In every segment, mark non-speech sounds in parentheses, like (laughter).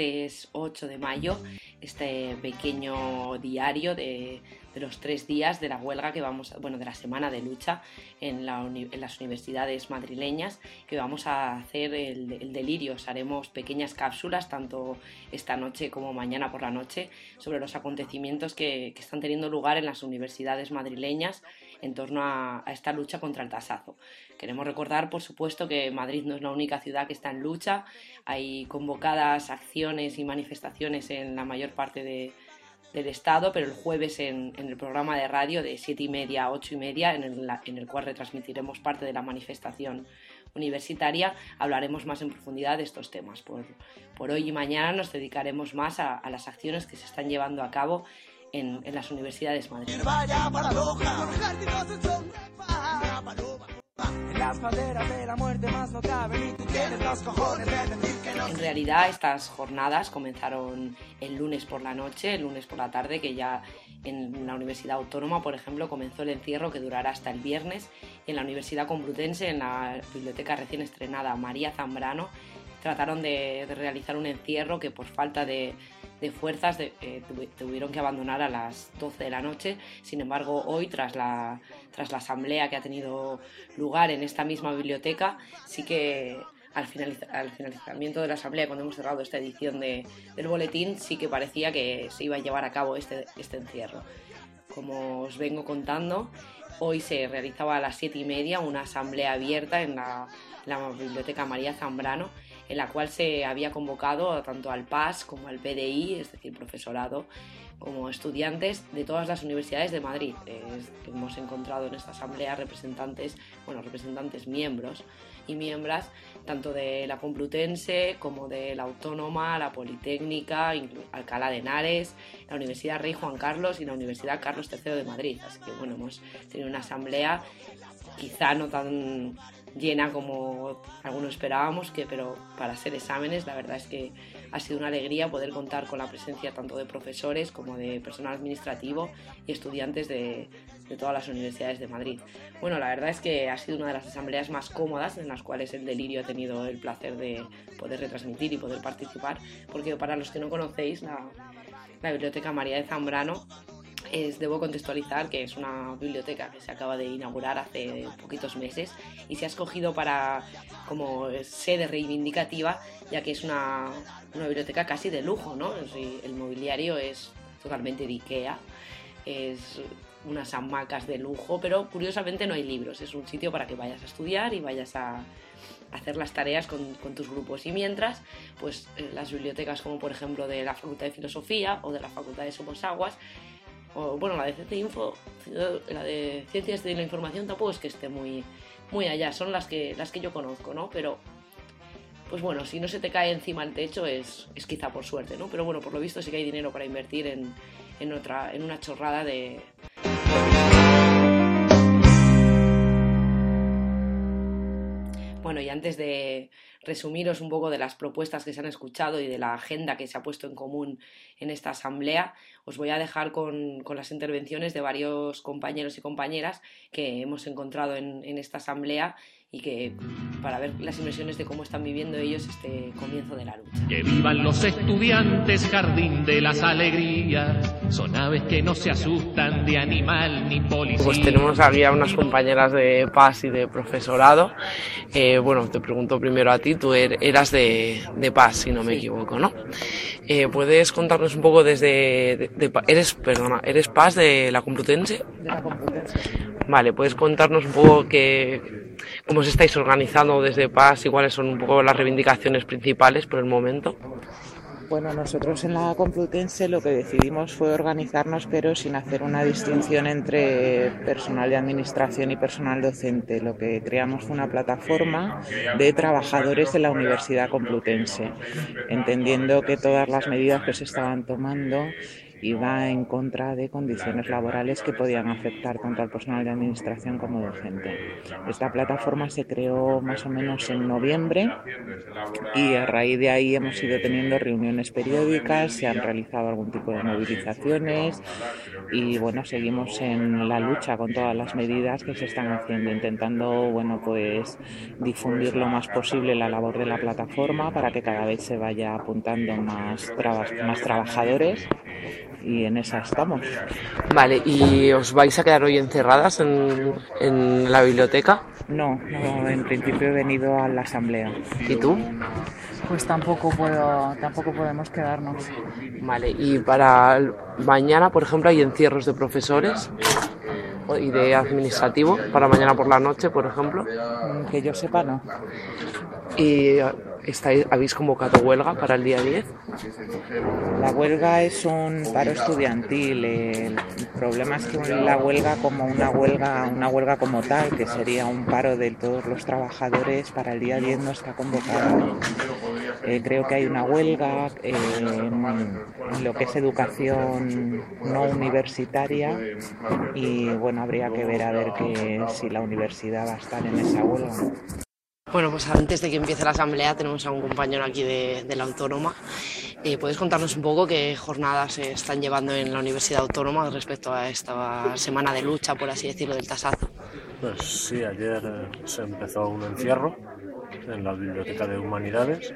martes 8 de mayo, este pequeño diario de, los tres días de la huelga que vamos, bueno, de la semana de lucha en, las universidades madrileñas, que vamos a hacer el, delirio. haremos pequeñas cápsulas, tanto esta noche como mañana por la noche, sobre los acontecimientos que están teniendo lugar en las universidades madrileñas en torno a, esta lucha contra el tasazo. Queremos recordar, por supuesto, que Madrid no es la única ciudad que está en lucha. Hay convocadas acciones y manifestaciones en la mayor parte del Estado, pero el jueves en, el programa de radio de 7 y media a 8 y media, en el, cual retransmitiremos parte de la manifestación universitaria, hablaremos más en profundidad de estos temas. Por, hoy y mañana nos dedicaremos más a las acciones que se están llevando a cabo en, las universidades madrileñas. En realidad estas jornadas comenzaron el lunes por la noche, el lunes por la tarde, que ya en la Universidad Autónoma, por ejemplo, comenzó el encierro que durará hasta el viernes. En la Universidad Complutense, en la biblioteca recién estrenada María Zambrano, trataron de realizar un encierro que por falta de, de fuerzas eh, tuvieron que abandonar a las 12 de la noche. Sin embargo, hoy, tras la, tras la asamblea que ha tenido lugar en esta misma biblioteca, sí que al, al finalizamiento de la asamblea, cuando hemos cerrado esta edición de, del boletín, sí que parecía que se iba a llevar a cabo este, este encierro. Como os vengo contando, hoy se realizaba a las siete y media una asamblea abierta en la, la Biblioteca María Zambrano en la cual se había convocado tanto al PAS como al PDI, es decir, profesorado, como estudiantes de todas las universidades de Madrid. hemos encontrado en esta asamblea representantes, bueno, representantes miembros y miembros tanto de la Complutense como de la Autónoma, la Politécnica, Alcalá de Henares, la Universidad Rey Juan Carlos y la Universidad Carlos III de Madrid. Así que bueno, hemos tenido una asamblea quizá no tan llena como algunos esperábamos, que, pero para ser exámenes la verdad es que ha sido una alegría poder contar con la presencia tanto de profesores como de personal administrativo y estudiantes de, de todas las universidades de Madrid. Bueno, la verdad es que ha sido una de las asambleas más cómodas en las cuales el delirio ha tenido el placer de poder retransmitir y poder participar, porque para los que no conocéis, la, la Biblioteca María de Zambrano debo contextualizar que es una biblioteca que se acaba de inaugurar hace poquitos meses y se ha escogido para como sede reivindicativa ya que es una, biblioteca casi de lujo, ¿no? El mobiliario es totalmente de Ikea, es unas hamacas de lujo, pero curiosamente no hay libros, es un sitio para que vayas a estudiar y vayas a hacer las tareas con, tus grupos. Y mientras, pues eh, las bibliotecas como por ejemplo de la Facultad de Filosofía o de la Facultad de o bueno, la de CC Info, la de Ciencias de la Información tampoco es que esté muy, muy allá, son las que, las que yo conozco, ¿no? Pero, pues bueno, si no se te cae encima el techo es, es quizá por suerte, ¿no? Pero bueno, por lo visto sí que hay dinero para invertir en, en, otra, en una chorrada de... antes de resumiros un poco de las propuestas que se han escuchado y de la agenda que se ha puesto en común en esta asamblea, os voy a dejar con, las intervenciones de varios compañeros y compañeras que hemos encontrado en, en esta asamblea y que para ver las impresiones de cómo están viviendo ellos este comienzo de la lucha. Que vivan los estudiantes, jardín de las alegrías, son aves que no se asustan de animal ni policía. Pues tenemos aquí a unas compañeras de paz y de profesorado. Eh, bueno, te pregunto primero a ti, tú er-, eras de, de paz, si no me equivoco, ¿no? Eh, ¿Puedes contarnos un poco desde... eres, perdona, ¿eres paz de la Complutense? De la Complutense. Vale, ¿puedes contarnos un poco qué cómo os estáis organizando desde PAS y cuáles son un poco las reivindicaciones principales por el momento. Bueno, nosotros en la Complutense lo que decidimos fue organizarnos, pero sin hacer una distinción entre personal de administración y personal docente. Lo que creamos fue una plataforma de trabajadores de la Universidad Complutense, entendiendo que todas las medidas que se estaban tomando iba en contra de condiciones laborales que podían afectar tanto al personal de administración como docente. Esta plataforma se creó más o menos en noviembre y a raíz de ahí hemos ido teniendo reuniones periódicas, se han realizado algún tipo de movilizaciones y bueno, seguimos en la lucha con todas las medidas que se están haciendo, intentando bueno, pues difundir lo más posible la labor de la plataforma para que cada vez se vaya apuntando más, más trabajadores y en esa estamos. Vale, ¿y os vais a quedar hoy encerradas en, en la biblioteca? No, no, en principio he venido a la asamblea. ¿Y tú? Pues tampoco puedo, tampoco podemos quedarnos. Vale, y para mañana, por ejemplo, hay encierros de profesores y de administrativo para mañana por la noche, por ejemplo. Que yo sepa, no. ¿Y estáis, habéis convocado huelga para el día 10? La huelga es un paro estudiantil. El problema es que la huelga como una huelga, una huelga como tal, que sería un paro de todos los trabajadores para el día 10 no está convocada. Eh, creo que hay una huelga en lo que es educación no universitaria y bueno, habría que ver a ver que, si la universidad va a estar en esa huelga. Bueno, pues antes de que empiece la asamblea tenemos a un compañero aquí de, la Autónoma. Eh, ¿Puedes contarnos un poco qué jornadas se están llevando en la Universidad Autónoma respecto a esta semana de lucha, por así decirlo, del tasazo? Pues sí, ayer se empezó un encierro en la Biblioteca de Humanidades.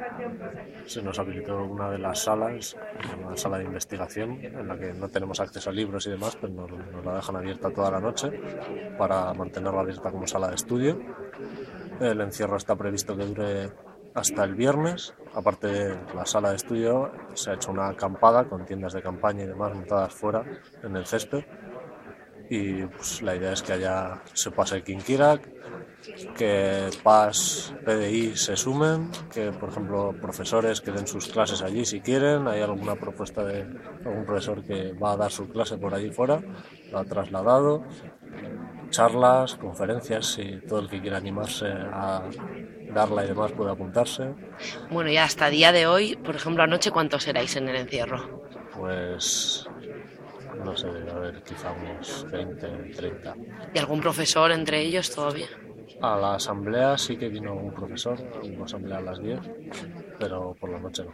Se nos habilitó una de las salas, una sala de investigación, en la que no tenemos acceso a libros y demás, pero nos, nos la dejan abierta toda la noche para mantenerla abierta como sala de estudio el encierro está previsto que dure hasta el viernes. Aparte de la sala de estudio, se ha hecho una acampada con tiendas de campaña y demás montadas fuera en el césped. Y pues, la idea es que allá se pase quien quiera, que PAS, PDI se sumen, que por ejemplo profesores que den sus clases allí si quieren, hay alguna propuesta de algún profesor que va a dar su clase por allí fuera, lo ha trasladado, charlas, conferencias, y todo el que quiera animarse a darla y demás puede apuntarse. Bueno, y hasta día de hoy, por ejemplo, anoche, ¿cuántos erais en el encierro? Pues no sé, a ver, quizá unos 20, 30. ¿Y algún profesor entre ellos todavía? A la asamblea sí que vino un profesor, una asamblea a las 10, pero por la noche no.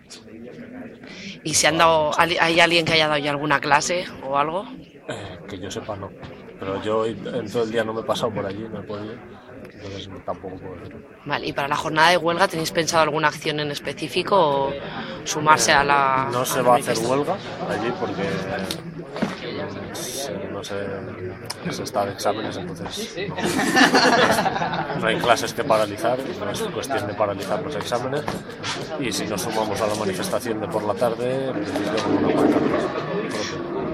¿Y si han dado, hay alguien que haya dado ya alguna clase o algo? Eh, que yo sepa, no. Pero yo en todo el día no me he pasado por allí, no he podido. Entonces tampoco puedo decirlo. Vale, ¿y para la jornada de huelga tenéis pensado alguna acción en específico o sumarse a la.? No se va a hacer huelga allí porque no sé, se está de exámenes, entonces no, hay clases que paralizar, no es cuestión de paralizar los exámenes. Y si nos sumamos a la manifestación de por la tarde, en principio como una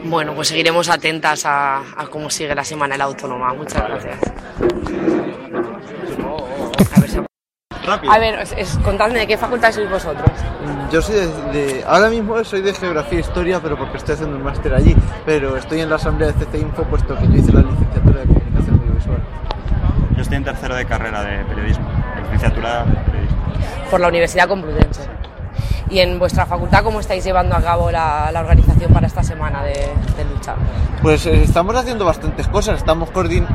bueno, pues seguiremos atentas a, cómo sigue la semana en la autónoma. Muchas gracias. A ver, contadme de qué facultad sois vosotros. Yo soy de, ahora mismo soy de geografía e historia, pero porque estoy haciendo un máster allí. Pero estoy en la asamblea de CC Info, puesto que yo hice la licenciatura de comunicación audiovisual. Yo estoy en tercero de carrera de periodismo, licenciatura de periodismo. Por la Universidad Complutense. ¿Y en vuestra facultad cómo estáis llevando a cabo la, organización para esta semana de, lucha? Pues eh, estamos haciendo bastantes cosas, estamos,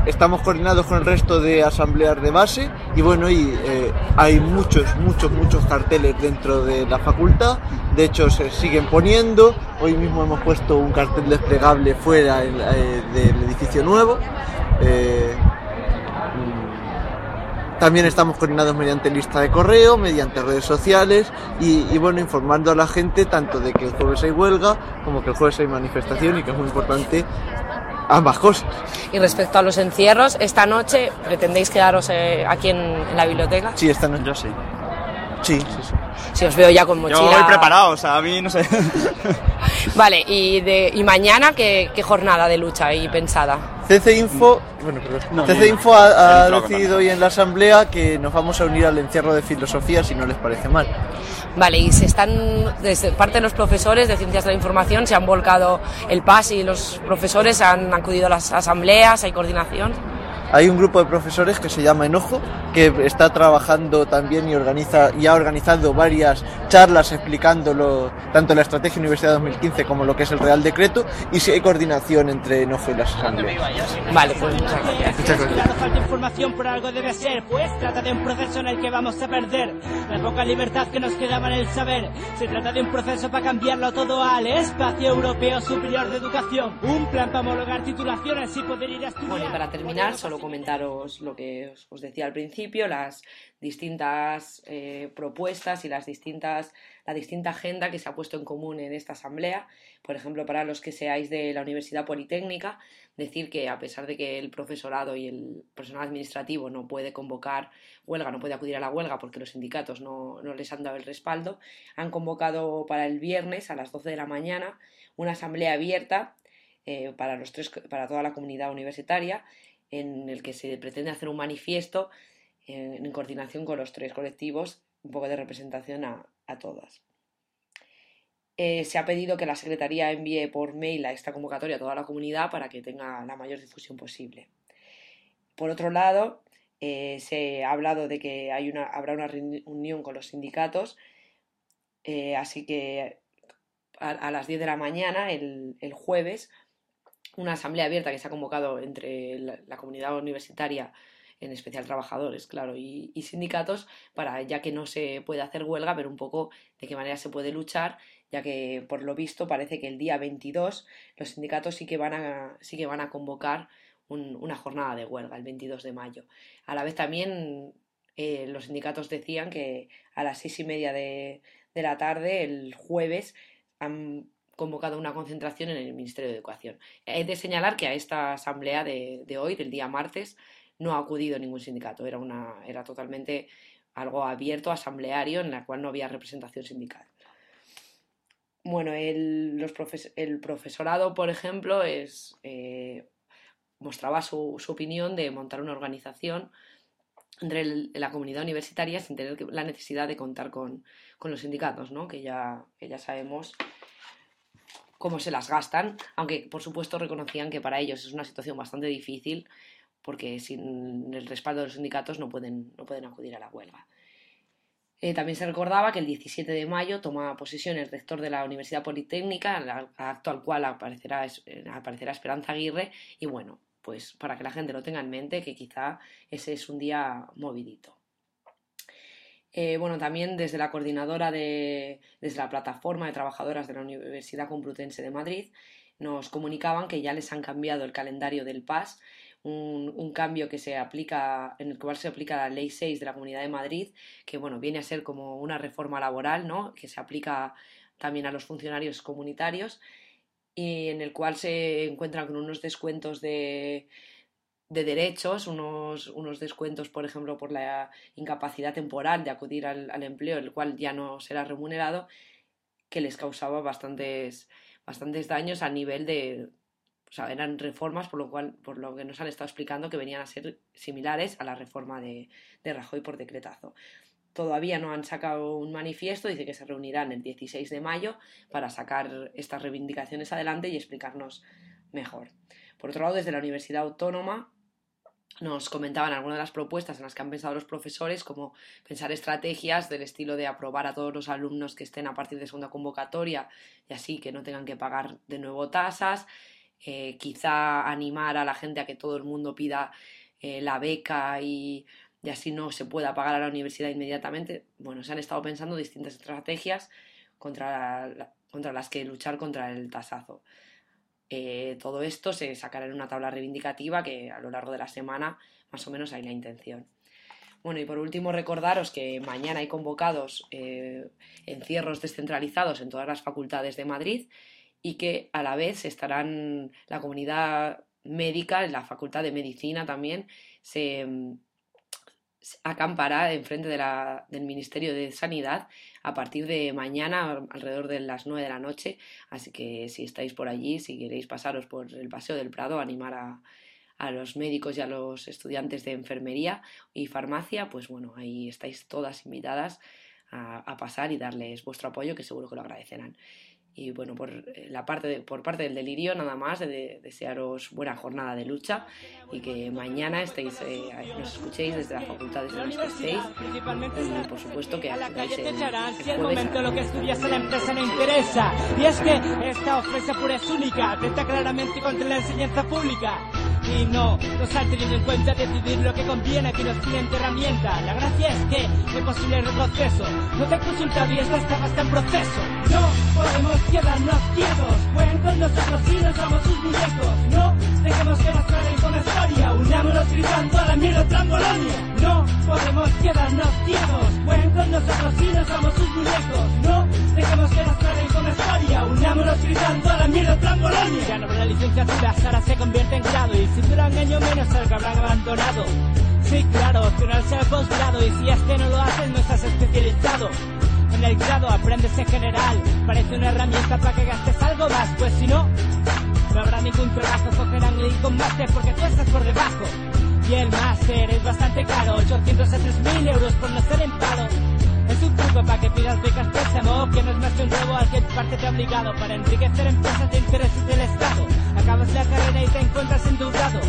estamos coordinados con el resto de asambleas de base y bueno, y, eh, hay muchos, muchos, muchos carteles dentro de la facultad, de hecho se siguen poniendo, hoy mismo hemos puesto un cartel desplegable fuera eh, del edificio nuevo. También estamos coordinados mediante lista de correo, mediante redes sociales y, bueno, informando a la gente tanto de que el jueves hay huelga como que el jueves hay manifestación y que es muy importante ambas cosas. Y respecto a los encierros, esta noche pretendéis quedaros eh, aquí en, la biblioteca? Sí, esta noche. Yo sí. Sí, sí, sí. Si os veo ya con mochila. Yo voy preparado, o sea, a mí no sé. (laughs) vale, y, de, y mañana, ¿qué, ¿qué, jornada de lucha hay pensada? CC Info, bueno, CC Info ha, decidido hoy en la asamblea que nos vamos a unir al encierro de filosofía si no les parece mal. Vale, y se están, desde parte de los profesores de ciencias de la información, se han volcado el PAS y los profesores han acudido a las asambleas, hay coordinación. Hay un grupo de profesores que se llama Enojo, que está trabajando también y organiza y ha organizado varias charlas explicando tanto la estrategia Universidad 2015 como lo que es el Real Decreto y si hay coordinación entre Enojo y las asambleas. Vale, pues muchas gracias. Muchas gracias. falta información por algo debe ser, pues trata de un proceso en el que vamos a perder la poca libertad que nos quedaba en el saber. Se trata de un proceso para cambiarlo todo al espacio europeo superior de educación. Un plan para homologar titulaciones y poder ir a estudiar. Bueno, y para terminar, solo comentaros lo que os decía al principio, las distintas eh, propuestas y las distintas, la distinta agenda que se ha puesto en común en esta asamblea. Por ejemplo, para los que seáis de la Universidad Politécnica, decir que a pesar de que el profesorado y el personal administrativo no puede convocar huelga, no puede acudir a la huelga porque los sindicatos no, no les han dado el respaldo, han convocado para el viernes a las 12 de la mañana una asamblea abierta eh, para, los tres, para toda la comunidad universitaria en el que se pretende hacer un manifiesto en, en coordinación con los tres colectivos, un poco de representación a, a todas. Eh, se ha pedido que la Secretaría envíe por mail a esta convocatoria a toda la comunidad para que tenga la mayor difusión posible. Por otro lado, eh, se ha hablado de que hay una, habrá una reunión con los sindicatos, eh, así que a, a, las 10 de la mañana, el, el, jueves, una asamblea abierta que se ha convocado entre la, comunidad universitaria en especial trabajadores, claro, y, sindicatos, para ya que no se puede hacer huelga, pero un poco de qué manera se puede luchar, ya que por lo visto parece que el día 22 los sindicatos sí que van a, sí que van a convocar un, una jornada de huelga, el 22 de mayo. A la vez también eh, los sindicatos decían que a las seis y media de, de la tarde, el jueves, han convocado una concentración en el Ministerio de Educación. He de señalar que a esta asamblea de, hoy, del día martes, no ha acudido ningún sindicato, era, una, era totalmente algo abierto, asambleario, en la cual no había representación sindical. Bueno, el, los profes el profesorado, por ejemplo, eh, mostraba su, opinión de montar una organización entre la comunidad universitaria sin tener la necesidad de contar con, con los sindicatos, ¿no? que, ya, que ya sabemos cómo se las gastan, aunque por supuesto reconocían que para ellos es una situación bastante difícil porque sin el respaldo de los sindicatos no pueden, no pueden acudir a la huelga. Eh, también se recordaba que el 17 de mayo toma posesión el rector de la Universidad Politécnica, el acto al cual aparecerá, eh, aparecerá Esperanza Aguirre, y bueno, pues para que la gente lo tenga en mente, que quizá ese es un día movidito. Eh, bueno, también desde la coordinadora de, desde la plataforma de trabajadoras de la Universidad Complutense de Madrid, nos comunicaban que ya les han cambiado el calendario del PAS un, cambio que se aplica, en el cual se aplica la Ley 6 de la Comunidad de Madrid, que bueno, viene a ser como una reforma laboral, ¿no? que se aplica también a los funcionarios comunitarios y en el cual se encuentran con unos descuentos de, de derechos, unos, unos descuentos, por ejemplo, por la incapacidad temporal de acudir al, al empleo, el cual ya no será remunerado, que les causaba bastantes, bastantes daños a nivel de, eran reformas por lo, cual, por lo que nos han estado explicando que venían a ser similares a la reforma de, de Rajoy por decretazo. Todavía no han sacado un manifiesto, dice que se reunirán el 16 de mayo para sacar estas reivindicaciones adelante y explicarnos mejor. Por otro lado, desde la Universidad Autónoma nos comentaban algunas de las propuestas en las que han pensado los profesores, como pensar estrategias del estilo de aprobar a todos los alumnos que estén a partir de segunda convocatoria y así que no tengan que pagar de nuevo tasas, eh, quizá animar a la gente a que todo el mundo pida eh, la beca y, y, así no se pueda pagar a la universidad inmediatamente. Bueno, se han estado pensando distintas estrategias contra, contra las que luchar contra el tasazo. Eh, todo esto se sacará en una tabla reivindicativa que a lo largo de la semana más o menos hay la intención. Bueno, y por último recordaros que mañana hay convocados eh, encierros descentralizados en todas las facultades de Madrid y que a la vez estarán la comunidad médica, la Facultad de Medicina también, se, se acampará enfrente de la, del Ministerio de Sanidad a partir de mañana alrededor de las 9 de la noche. Así que si estáis por allí, si queréis pasaros por el Paseo del Prado, animar a, a los médicos y a los estudiantes de enfermería y farmacia, pues bueno, ahí estáis todas invitadas a, a pasar y darles vuestro apoyo, que seguro que lo agradecerán. Y bueno, por, eh, la parte por parte del delirio, nada más, de, desearos buena jornada de lucha y que mañana estéis, eh, nos escuchéis desde la facultad desde que estéis. Y por supuesto que acudáis el, el momento lo que estudias en la empresa no interesa. Y es que esta ofensa pura es única, atenta claramente contra la enseñanza pública y no nos han tenido en cuenta decidir lo que conviene que nos de herramienta. La gracia es que es posible retroceso. No te he consultado y esta está en proceso. No podemos quedarnos quietos. Pueden con nosotros si no somos sus muñecos. No dejemos que nos traen con historia. Unámonos gritando a la mierda trambolonia. No podemos quedarnos quietos. Pueden con nosotros si no somos sus muñecos. No dejemos que nos traen con historia. Unámonos gritando la. Ya no habrá licenciatura, ahora se convierte en grado y si duran año menos al que habrán abandonado. Sí, claro, opcionarse al posgrado y si este no lo haces no estás especializado. En el grado aprendes en general, parece una herramienta para que gastes algo más, pues si no, no habrá ningún trabajo, cogerán el con máster porque tú estás por debajo. Y el máster es bastante caro, 800 a 3000 euros por no ser en paro. Para que pidas becas préstamo, que no es más que un robo al que parte te ha obligado para enriquecer empresas de intereses del Estado. Acabas la carrera y te encuentras endeudado.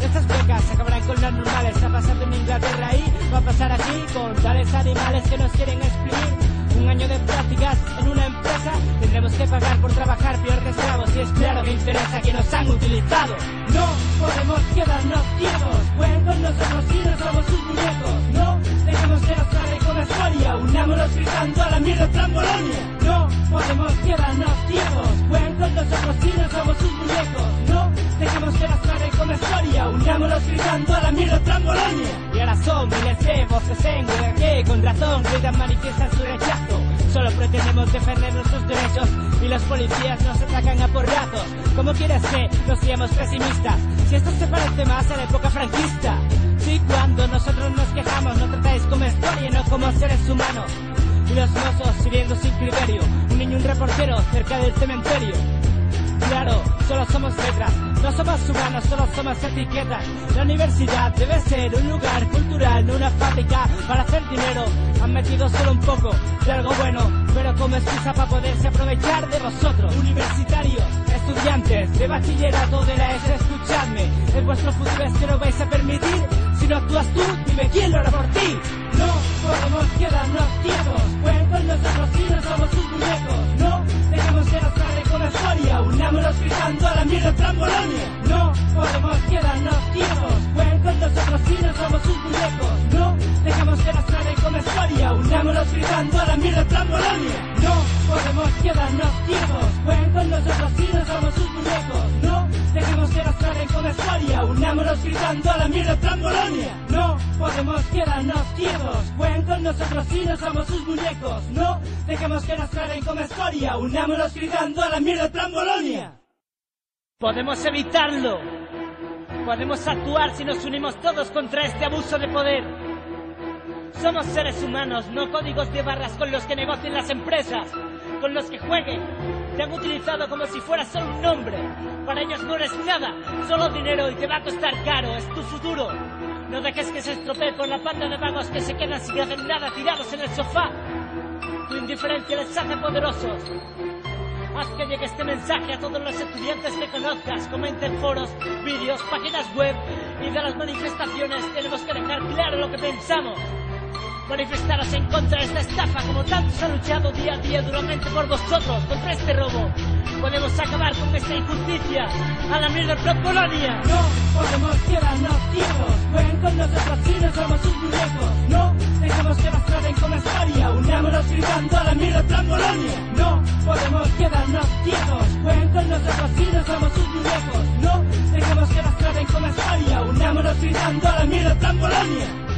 Estas becas acabarán con las normales, ha pasado en Inglaterra y va a pasar aquí con tales animales que nos quieren exprimir un año de prácticas en una empresa, tendremos que pagar por trabajar peor que esclavos y es claro que interesa que nos han utilizado. No podemos quedarnos quietos, pueden con nosotros si no somos sus muñecos. No dejemos que nos historia, unámonos gritando a la mierda trambolonia. No podemos quedarnos pueden con nosotros si no somos sus muñecos. No dejemos que nos trae con la unámonos gritando a la mierda trambolonia. Y ahora son miles de voces en que con razón gritan manifiestan su rechazo. Solo pretendemos defender nuestros derechos y los policías nos atacan a porrazos. ¿Cómo quieres que nos seamos pesimistas? Si esto se parece más a la época franquista. Si cuando nosotros nos quejamos no tratáis como historia, no como seres humanos. Y los mozos sirviendo sin criterio. Un niño, un reportero cerca del cementerio. Claro, solo somos letras, no somos humanos, solo somos etiquetas. La universidad debe ser un lugar cultural, no una fábrica para hacer dinero. Han metido solo un poco de algo bueno, pero como excusa para poderse aprovechar de vosotros. Universitarios, estudiantes de bachillerato de la ESO, escuchadme. En vuestro futuro es que no vais a permitir. Si no actúas tú, dime quién lo hará por ti. No podemos quedarnos quietos, pueden con nosotros si no somos sus muñecos. Dejemos nos cargue con historia, unámonos gritando a la mierda trambolonia. No podemos quedarnos quietos, pueden con nosotros si no somos sus muñecos. No dejemos nos cargue con historia, unámonos gritando a la mierda trambolonia. No podemos quedarnos quietos, pueden con nosotros si no somos sus muñecos. No dejemos nos cargue con la historia, unámonos gritando a la mierda trambolonia. No podemos quedarnos quietos, pueden con nosotros si no somos sus muñecos. No dejemos que nos traen como escoria, unámonos gritando a la mierda trambolonia. Podemos evitarlo. Podemos actuar si nos unimos todos contra este abuso de poder. Somos seres humanos, no códigos de barras con los que negocien las empresas, con los que jueguen. Te han utilizado como si fueras solo un nombre. Para ellos no eres nada, solo dinero y te va a costar caro, es tu futuro. No dejes que se estropee por la panda de vagos que se quedan sin hacer nada tirados en el sofá. Tu indiferencia les hace poderosos. Haz que llegue este mensaje a todos los estudiantes que conozcas. Comenta en foros, vídeos, páginas web y de las manifestaciones tenemos que dejar claro lo que pensamos. Manifestaros en contra de esta estafa como tantos han luchado día a día duramente por vosotros contra este robo. Podemos acabar con esta injusticia. A la mierda Polonia. No podemos quedarnos quietos. Jueguen con nosotros si no somos sus muñecos. No dejemos que nos traten como historia. Unámonos gritando a la mierda Polonia. No podemos quedarnos quietos. Jueguen con nosotros si no somos sus muñecos. No dejemos que nos traten como historia. Unámonos gritando a la mierda Polonia.